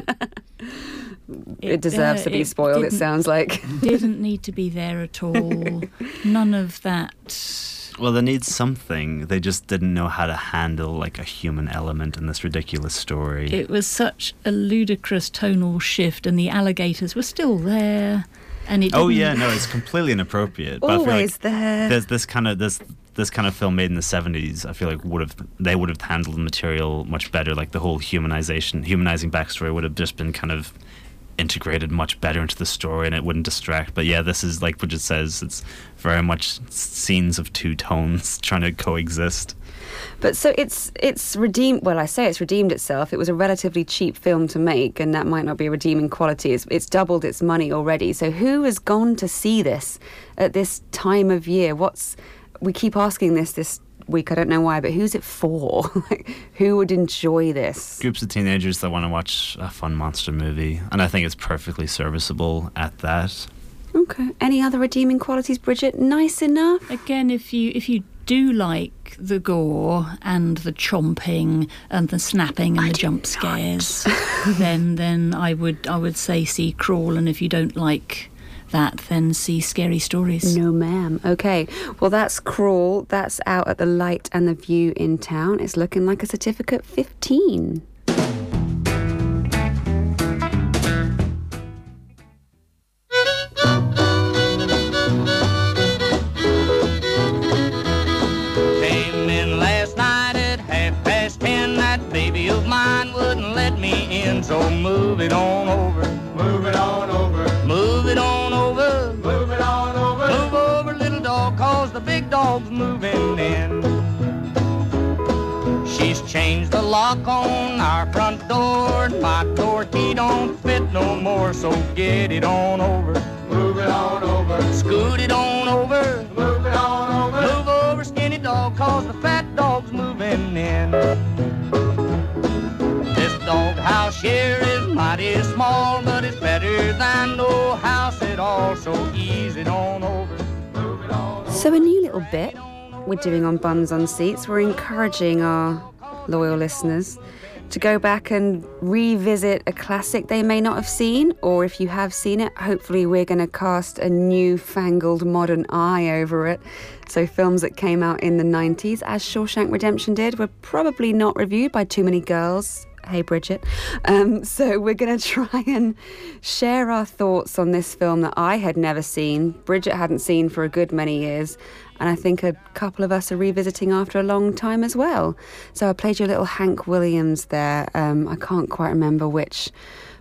It, deserves uh, to be it spoiled. It sounds like. didn't need to be there at all. None of that. Well, they need something. They just didn't know how to handle like a human element in this ridiculous story. It was such a ludicrous tonal shift, and the alligators were still there. And it. Oh yeah, no, it's completely inappropriate. But Always like there. There's this kind of this this kind of film made in the '70s. I feel like would have they would have handled the material much better. Like the whole humanization, humanizing backstory would have just been kind of integrated much better into the story, and it wouldn't distract. But yeah, this is like Bridget says, it's very much scenes of two tones trying to coexist. But so it's it's redeemed. Well, I say it's redeemed itself. It was a relatively cheap film to make, and that might not be a redeeming quality. It's, it's doubled its money already. So who has gone to see this at this time of year? What's we keep asking this this week. I don't know why, but who's it for? like, who would enjoy this? Groups of teenagers that want to watch a fun monster movie, and I think it's perfectly serviceable at that. Okay. Any other redeeming qualities, Bridget? Nice enough. Again, if you if you do like the gore and the chomping and the snapping and the jump scares, then then I would I would say see Crawl, and if you don't like that, then see Scary Stories. No, ma'am. Okay. Well, that's Crawl. That's out at the Light and the Vue in town. It's looking like a certificate 15. So move it on over. Move it on over. Move it on over. Move it on over. Move over, little dog, cause the big dog's moving in. She's changed the lock on our front door. and My door key don't fit no more, so get it on over. Move it on over. Scoot it on over. Move it on over. Move over, skinny dog, cause the fat dog's moving in. Here is mighty small, but it's better than no house at all, so ease it on over. So, a new little bit we're doing on Bums on Seats. We're encouraging our loyal listeners to go back and revisit a classic they may not have seen, or if you have seen it, hopefully we're going to cast a new-fangled modern eye over it. So, films that came out in the 90s, as Shawshank Redemption did, were probably not reviewed by too many girls. Hey, Bridget. Um, so, we're going to try and share our thoughts on this film that I had never seen, Bridget hadn't seen for a good many years, and I think a couple of us are revisiting after a long time as well. So, I played you a little Hank Williams there. Um, I can't quite remember which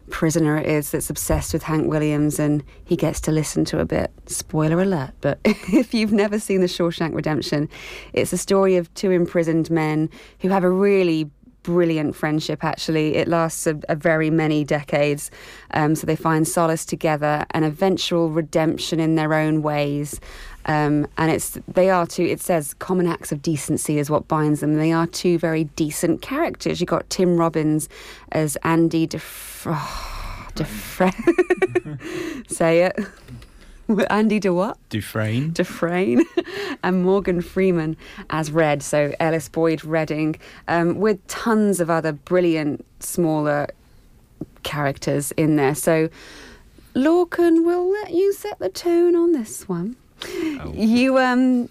prisoner it is that's obsessed with Hank Williams and he gets to listen to a bit. Spoiler alert. But if you've never seen The Shawshank Redemption, it's a story of two imprisoned men who have a really brilliant friendship actually. It lasts a, a very many decades. Um, so they find solace together and eventual redemption in their own ways. Um, and it's they are two it says common acts of decency is what binds them. They are two very decent characters. You've got tim robbins as andy Def- oh, say it Andy De what? Dufresne. Dufresne and Morgan Freeman as Red, so Ellis Boyd Redding, um, with tons of other brilliant smaller characters in there. So, Lorcan will let you set the tone on this one. You um,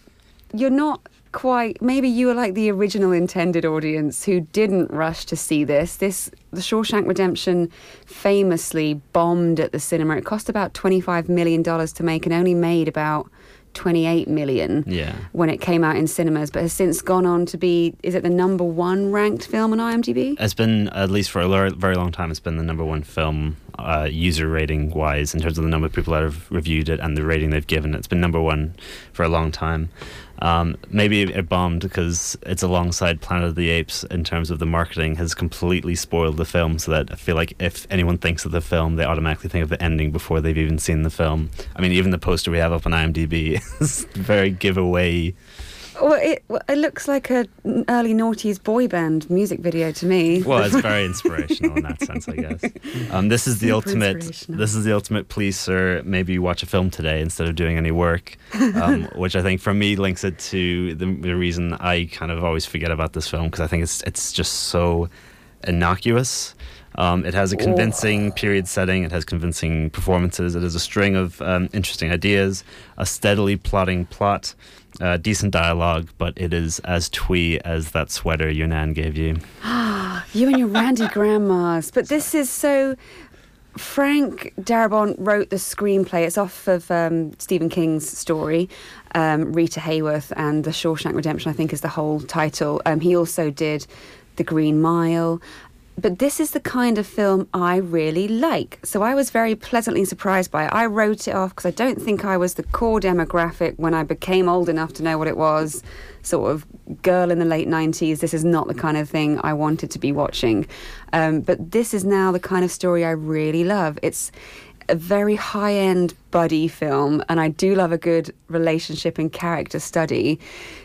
you're not quite. Maybe you were like the original intended audience who didn't rush to see this. This the Shawshank Redemption famously bombed at the cinema. It cost about twenty five million dollars to make and only made about 28 million Yeah. when it came out in cinemas, but has since gone on to be, is it the number one ranked film on IMDb? It's been at least for a very long time. It's been the number one film uh, user rating wise in terms of the number of people that have reviewed it and the rating they've given. it. It's been number one for a long time. Um, maybe it bombed because it's alongside Planet of the Apes in terms of the marketing has completely spoiled the film. So that I feel like if anyone thinks of the film, they automatically think of the ending before they've even seen the film. I mean, even the poster we have up on IMDb is very giveaway. Well, it, well, it looks like a n- early noughties boy band music video to me. Well, it's very inspirational in that sense, I guess. Um, this is the Super ultimate. This is the ultimate. Please, sir, maybe you watch a film today instead of doing any work, um, which I think for me links it to the, the reason I kind of always forget about this film because I think it's it's just so innocuous. Um, it has a convincing period setting. It has convincing performances. It has a string of um, interesting ideas, a steadily plotting plot, uh, decent dialogue, but it is as twee as that sweater your nan gave you. Ah, you and your randy grandmas. But this is so. Frank Darabont wrote the screenplay. It's off of um, Stephen King's story, um, Rita Hayworth, and The Shawshank Redemption, I think, is the whole title. Um, he also did The Green Mile. But this is the kind of film I really like. So I was very pleasantly surprised by it. I wrote it off because I don't think I was the core demographic when I became old enough to know what it was. Sort of girl in the late 90s. This is not the kind of thing I wanted to be watching. Um, but this is now the kind of story I really love. It's a very high end buddy film, and I do love a good relationship and character study.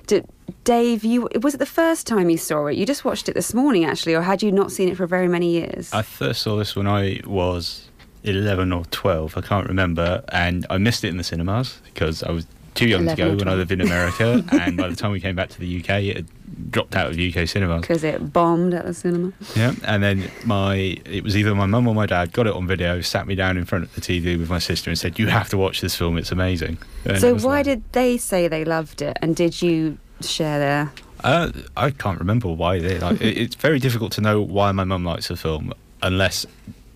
D- Dave, you was it the first time you saw it? You just watched it this morning, actually, or had you not seen it for very many years? I first saw this when I was 11 or 12, I can't remember, and I missed it in the cinemas because I was too young to go when I 12. lived in America, and by the time we came back to the UK, it had dropped out of UK cinemas. Because it bombed at the cinema. Yeah, and then my it was either my mum or my dad got it on video, sat me down in front of the TV with my sister, and said, "You have to watch this film. It's amazing." And so it why like- did they say they loved it, and did you share their? Uh, I can't remember why they. Like, it, it's very difficult to know why my mum likes a film unless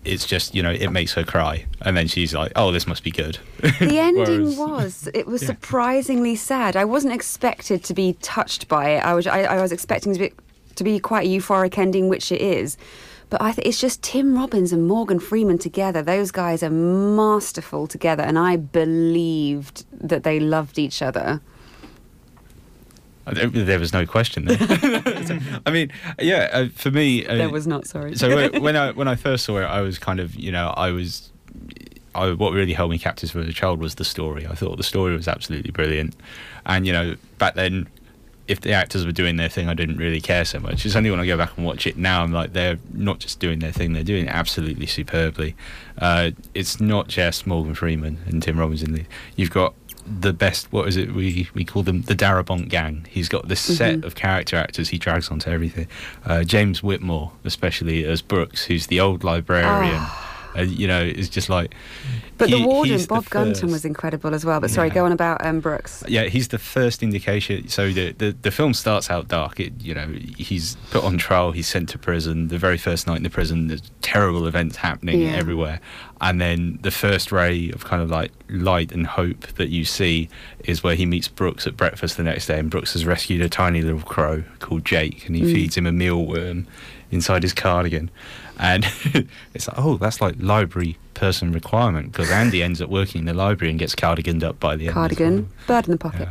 it's just you know it makes her cry, and then she's like, "Oh, this must be good." The ending Whereas- was it was surprisingly sad. I wasn't expected to be touched by it. I was I, I was expecting to be to be quite a euphoric ending, which it is. But I think it's just Tim Robbins and Morgan Freeman together. Those guys are masterful together, and I believed that they loved each other. There, there was no question there. I mean, yeah, uh, for me, uh, There was not, sorry. So when- when I when I first saw it, I was kind of you know I was. I, what really held me captive as a child was the story. I thought the story was absolutely brilliant, and you know back then, if the actors were doing their thing, I didn't really care so much. It's only when I go back and watch it now, I'm like they're not just doing their thing; they're doing it absolutely superbly. Uh, it's not just Morgan Freeman and Tim Robbins in the. You've got the best. What is it? We we call them the Darabont gang. He's got this set Mhm. of character actors he drags onto everything. Uh, James Whitmore, especially as Brooks, who's the old librarian. Uh, you know, is just like. But the warden, he's the Bob Gunton, was incredible as well. But sorry, Yeah. go on about um, Brooks. yeah, he's the first indication. So the, the the film starts out dark. It, you know, he's put on trial. He's sent to prison. The very first night in the prison, there's terrible events happening Yeah. everywhere. And then the first ray of kind of like light and hope that you see is where he meets Brooks at breakfast the next day. And Brooks has rescued a tiny little crow called Jake, and he Mm. feeds him a mealworm inside his cardigan. And it's like, oh, that's like library person requirement because Andy ends up working in the library and gets cardiganed up by the end. well. Cardigan, bird in the pocket.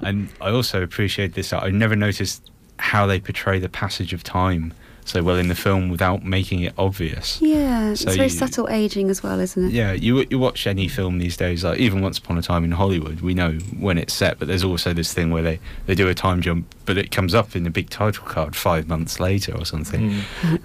And I also appreciate this. I never noticed how they portray the passage of time so well in the film without making it obvious. Yeah, it's So very you- subtle aging as well, isn't it? Yeah, you you watch any film these days, like even Once Upon a Time in Hollywood, we know when it's set, but there's also this thing where they, they do a time jump, but it comes up in the big title card five months later or something.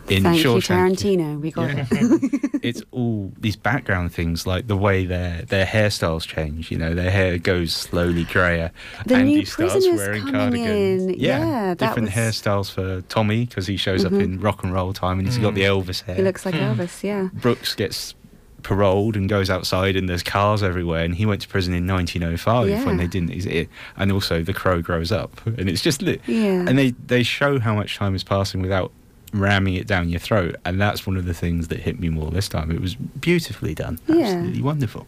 In Thank you, Tarantino. We got Yeah. it. it's all these background things, like the way their their hairstyles change. You know, their hair goes slowly grayer. The Andy new starts prisoners wearing coming cardigans. in. Yeah, that different was- hairstyles for Tommy because he shows Mhm. up in rock and roll time and he's got the mm. Elvis hair. He looks like hmm. Elvis, yeah. Brooks gets paroled and goes outside and there's cars everywhere and he went to prison in 1905 Yeah. when they didn't is it, and also the crow grows up and it's just lit Yeah. and they they show how much time is passing without ramming it down your throat and that's one of the things that hit me more this time it was beautifully done Yeah. absolutely wonderful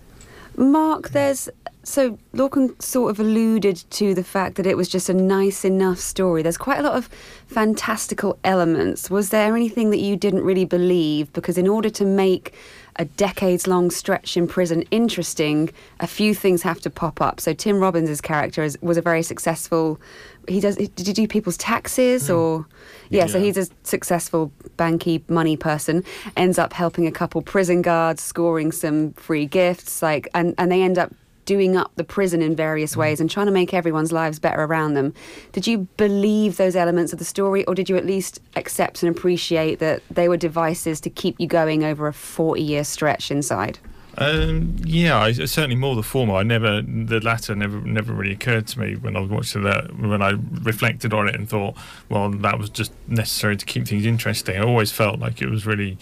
Mark, there's so Lorcan sort of alluded to the fact that it was just a nice enough story. There's quite a lot of fantastical elements. Was there anything that you didn't really believe? Because in order to make a decades long stretch in prison interesting, a few things have to pop up. So Tim Robbins' character is, was a very successful. He does. Did he do people's taxes hmm. or? Yeah, so he's a successful banky money person. Ends up helping a couple prison guards, scoring some free gifts. Like, and and they end up doing up the prison in various ways and trying to make everyone's lives better around them. Did you believe those elements of the story, or did you at least accept and appreciate that they were devices to keep you going over a forty-year stretch inside? Um, yeah, I, certainly more the former. I never, the latter never, never really occurred to me when I was watching that. When I reflected on it and thought, well, that was just necessary to keep things interesting. I always felt like it was really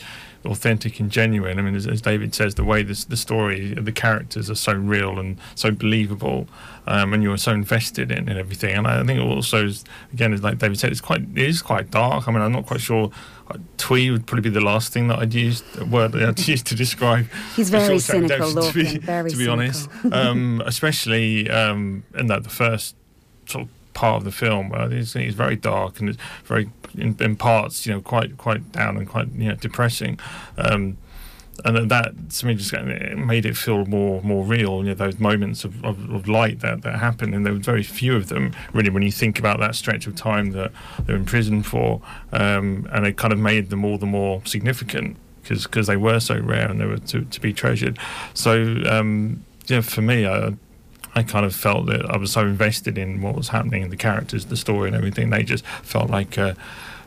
authentic and genuine. I mean, as, as David says, the way this, the story, the characters are so real and so believable, um, and you're so invested in, in everything. And I think it also, is, again, as like David said, it's quite, it is quite dark. I mean, I'm not quite sure. Twee would probably be the last thing that I'd use, a word that I'd use to describe. He's very cynical, Redemption, to be, very to be honest. um, especially um, in that the first sort of part of the film, uh, it's, it's very dark and it's very in, in parts, you know, quite quite down and quite you know depressing. Um, and that to me just made it feel more more real. You know, those moments of, of, of light that, that happened, and there were very few of them really. When you think about that stretch of time that they're in prison for, um, and it kind of made them all the more significant because they were so rare and they were to, to be treasured. So um, yeah, for me, I, I kind of felt that I was so invested in what was happening in the characters, the story, and everything. They just felt like a,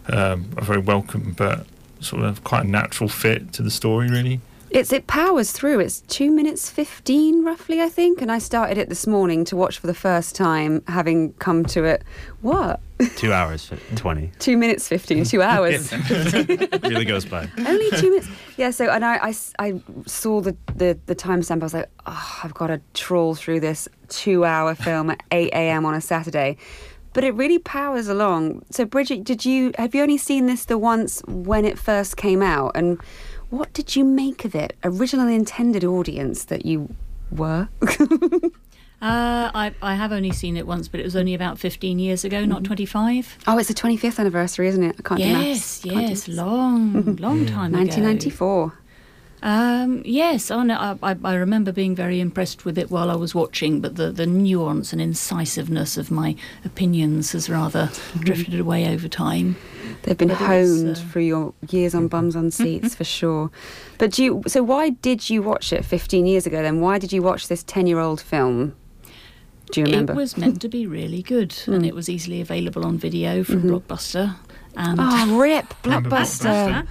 um, a very welcome but sort of quite a natural fit to the story, really. It's it powers through. It's two minutes fifteen, roughly, I think. And I started it this morning to watch for the first time, having come to it. What? Two hours, fi- 20. Two minutes fifteen. Two hours. really goes by. Only two minutes. Yeah. So, and I, I s- I saw the the the timestamp. I was like, oh, I've got to trawl through this two-hour film at eight a.m. on a Saturday. But it really powers along. So, Bridget, did you have you only seen this the once when it first came out? And what did you make of it? Original intended audience that you were. Uh, I, I have only seen it once, but it was only about 15 years ago, not 25. Oh, it's the 25th anniversary, isn't it? I can't do Yes, maths. Do yes, long, long time ago. 1994. Um, yes, oh no, I, I, I remember being very impressed with it while I was watching, but the, the nuance and incisiveness of my opinions has rather drifted away over time. They've been But honed uh, through your years on bums on seats for sure. But do you, so why did you watch it 15 years ago then? Why did you watch this 10 year old film? Do you remember? It was meant to be really good, and it was easily available on video from Mhm. Blockbuster. And Oh, rip, Blockbuster.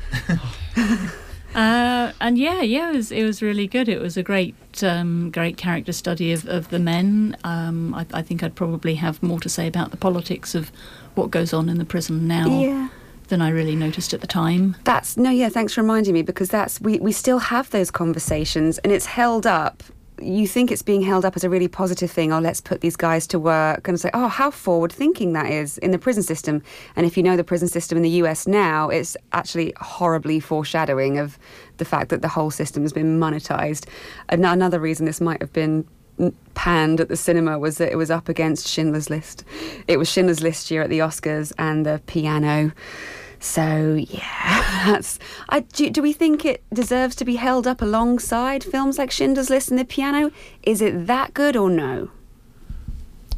Uh, and yeah, yeah, it was it was really good. It was a great um, great character study of, of the men. Um, I, I think I'd probably have more to say about the politics of what goes on in the prison now Yeah. than I really noticed at the time. That's no, yeah. Thanks for reminding me because that's we we still have those conversations, and it's held up. You think it's being held up as a really positive thing. Oh, let's put these guys to work, and say, oh, how forward thinking that is in the prison system. And if you know the prison system in the U.S. now, it's actually horribly foreshadowing of the fact that the whole system has been monetized. And another reason this might have been panned at the cinema was that it was up against Schindler's List. It was Schindler's List year at the Oscars and the piano. So yeah, that's. I, do, do we think it deserves to be held up alongside films like Schindler's List and The Piano? Is it that good or no?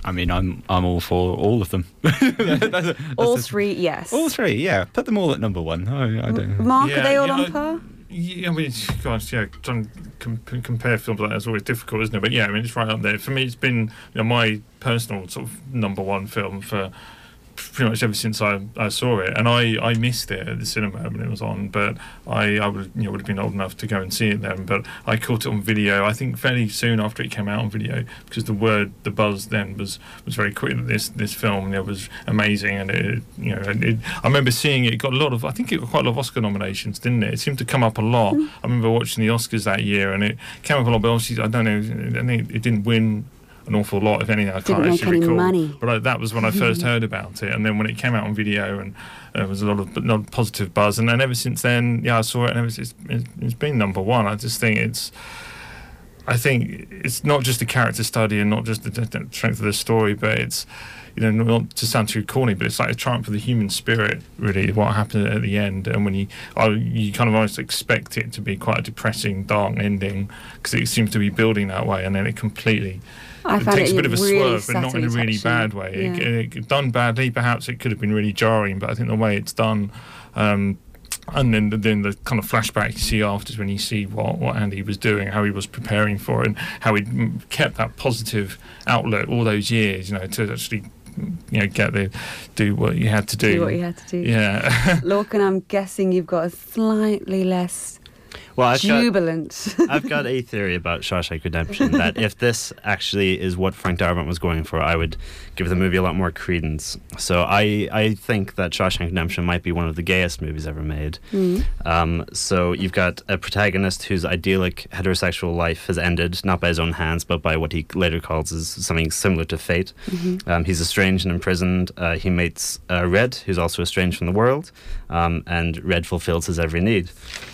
I mean, I'm I'm all for all of them. That's- that's All the- three, yes. All three, yeah. Put them all at number one. I, I don't. Mark, are they all yeah, on I- par? Yeah, I mean, it's, gosh, yeah, trying to com- compare films like that is always difficult, isn't it? But yeah, I mean, it's right up there. For me, it's been you know, my personal sort of number one film for pretty much ever since I, I saw it, and I, I missed it at the cinema when it was on, but I, I would you know would have been old enough to go and see it then, but I caught it on video. I think fairly soon after it came out on video because the word the buzz then was was very quick that this this film you know, was amazing, and it you know it, I remember seeing it, it got a lot of I think it got quite a lot of Oscar nominations, didn't it? It seemed to come up a lot. Mm-hmm. I remember watching the Oscars that year, and it came up a lot, but obviously I don't know, I think it didn't win an awful lot, if anything. I can't Didn't make actually any recall. money. But I, that was when I first heard about it, and then when it came out on video, and there was a lot of lot of positive buzz, and then ever since then, yeah, I saw it, and ever since it's, it's been number one. I just think it's. I think it's not just a character study and not just the, the strength of the story, but it's, you know, not to sound too corny, but it's like a triumph of the human spirit, really, what happened at the end. And when you, I, you kind of almost expect it to be quite a depressing, dark ending, because it seems to be building that way, and then it completely I it found takes it a bit of a really swerve, but not in a really bad way. It- Yeah. It, done badly, perhaps it could have been really jarring, but I think the way it's done. Um, and then, the, then the kind of flashback you see after is when you see what, what Andy was doing, how he was preparing for it, and how he mm, kept that positive outlook all those years, you know, to actually, you know, get the do what you had to do. Do what you had to do. Yeah. Lorcan, I'm guessing you've got a slightly less Well, I've got. I've got a theory about Shawshank Redemption that if this actually is what Frank Darabont was going for, I would give the movie a lot more credence. So I, I think that Shawshank Redemption might be one of the gayest movies ever made. Mm. Um, so you've got a protagonist whose idyllic heterosexual life has ended, not by his own hands, but by what he later calls as something similar to fate. Mhm. Um, he's estranged and imprisoned. Uh, he meets uh, Red, who's also estranged from the world, um, and Red fulfills his every need.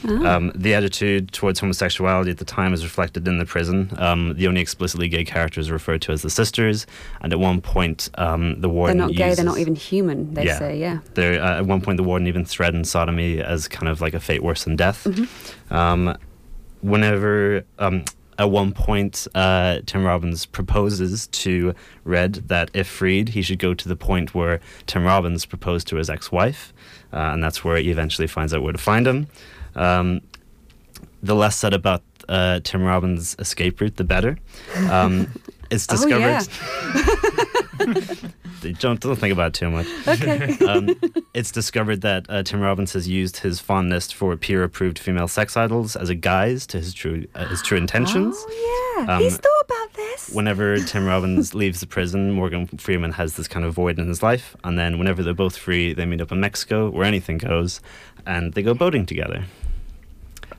Um, the attitude towards homosexuality at the time is reflected in the prison. Um, the only explicitly gay characters are referred to as the sisters, and at one point, um, the warden. they're not gay, they're not even human, they say, yeah. There, uh, at one point, the warden even threatened sodomy as kind of like a fate worse than death. Mm-hmm. Um, whenever, um, at one point, uh, Tim Robbins proposes to Red that if freed, he should go to the point where Tim Robbins proposed to his ex-wife, uh, and that's where he eventually finds out where to find him. Um, the less said about uh, Tim Robbins' escape route, the better. Um, it's Oh, discovered. don't don't think about it too much. Okay. um, it's discovered that uh, Tim Robbins has used his fondness for peer-approved female sex idols as a guise to his true uh, his true intentions. Oh, yeah. Um, He's thought about this. Whenever Tim Robbins leaves the prison, Morgan Freeman has this kind of void in his life, and then whenever they're both free, they meet up in Mexico, where anything goes, and they go boating together.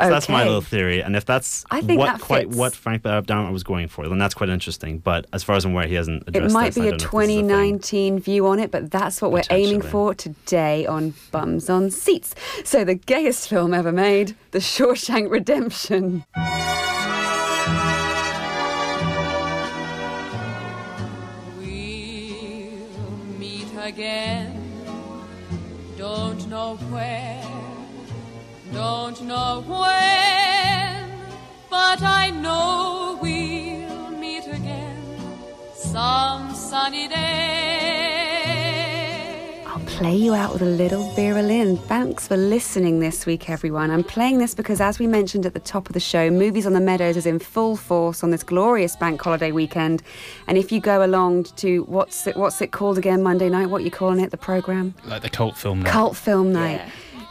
So that's my little theory, and if that's I think what that quite what Frank Darabont was going for, then that's quite interesting. But as far as I'm aware, he hasn't addressed It addressed might this. Be a don't know if this is thing. 2019 view on it, but that's what we're aiming for today on Bums on Seats. So, the gayest film ever made, The Shawshank Redemption. We'll meet again. Don't know where, don't know when, but I know we'll meet again some sunny day. I'll play you out with a little Vera Lynn. Thanks for listening this week, everyone. I'm playing this because, as we mentioned at the top of the show, Movies on the Meadows is in full force on this glorious bank holiday weekend. And if you go along to what's it, what's it called again Monday night? What are you calling it? The program? Like the cult film. night. Cult film night.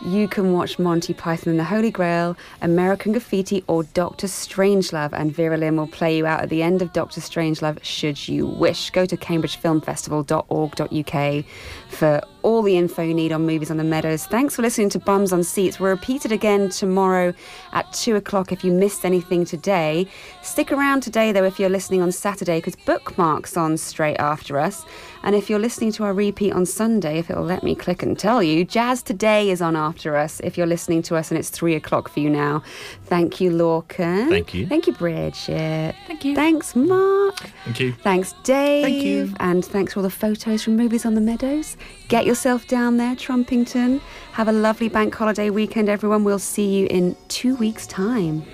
You can watch Monty Python and the Holy Grail, American Graffiti, or Doctor Strangelove, and Vera Lynn will play you out at the end of Doctor Strangelove should you wish. Go to cambridgefilmfestival.org.uk for all the info you need on movies on the meadows. Thanks for listening to Bums on Seats. We're repeated again tomorrow at 2 o'clock if you missed anything today. Stick around today, though, if you're listening on Saturday, because Bookmark's on straight after us. And if you're listening to our repeat on Sunday, if it'll let me click and tell you, Jazz Today is on after us. If you're listening to us and it's three o'clock for you now. Thank you, Lorcan. Thank you. Thank you, Bridget. Thank you. Thanks, Mark. Thank you. Thanks, Dave. Thank you. And thanks for all the photos from Movies on the Meadows. Get yourself down there, Trumpington. Have a lovely bank holiday weekend, everyone. We'll see you in two weeks' time.